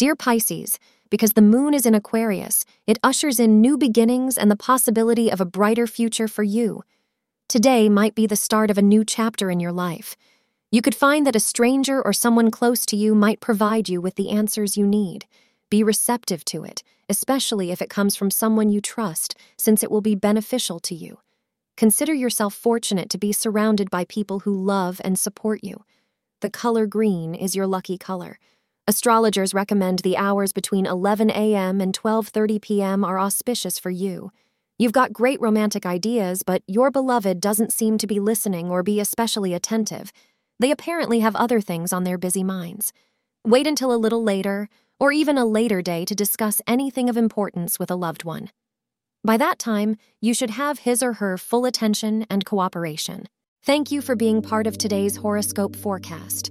Dear Pisces, because the moon is in Aquarius, it ushers in new beginnings and the possibility of a brighter future for you. Today might be the start of a new chapter in your life. You could find that a stranger or someone close to you might provide you with the answers you need. Be receptive to it, especially if it comes from someone you trust, since it will be beneficial to you. Consider yourself fortunate to be surrounded by people who love and support you. The color green is your lucky color. Astrologers recommend the hours between 11 a.m. and 12:30 p.m. are auspicious for you. You've got great romantic ideas, but your beloved doesn't seem to be listening or be especially attentive. They apparently have other things on their busy minds. Wait until a little later, or even a later day, to discuss anything of importance with a loved one. By that time, you should have his or her full attention and cooperation. Thank you for being part of today's horoscope forecast.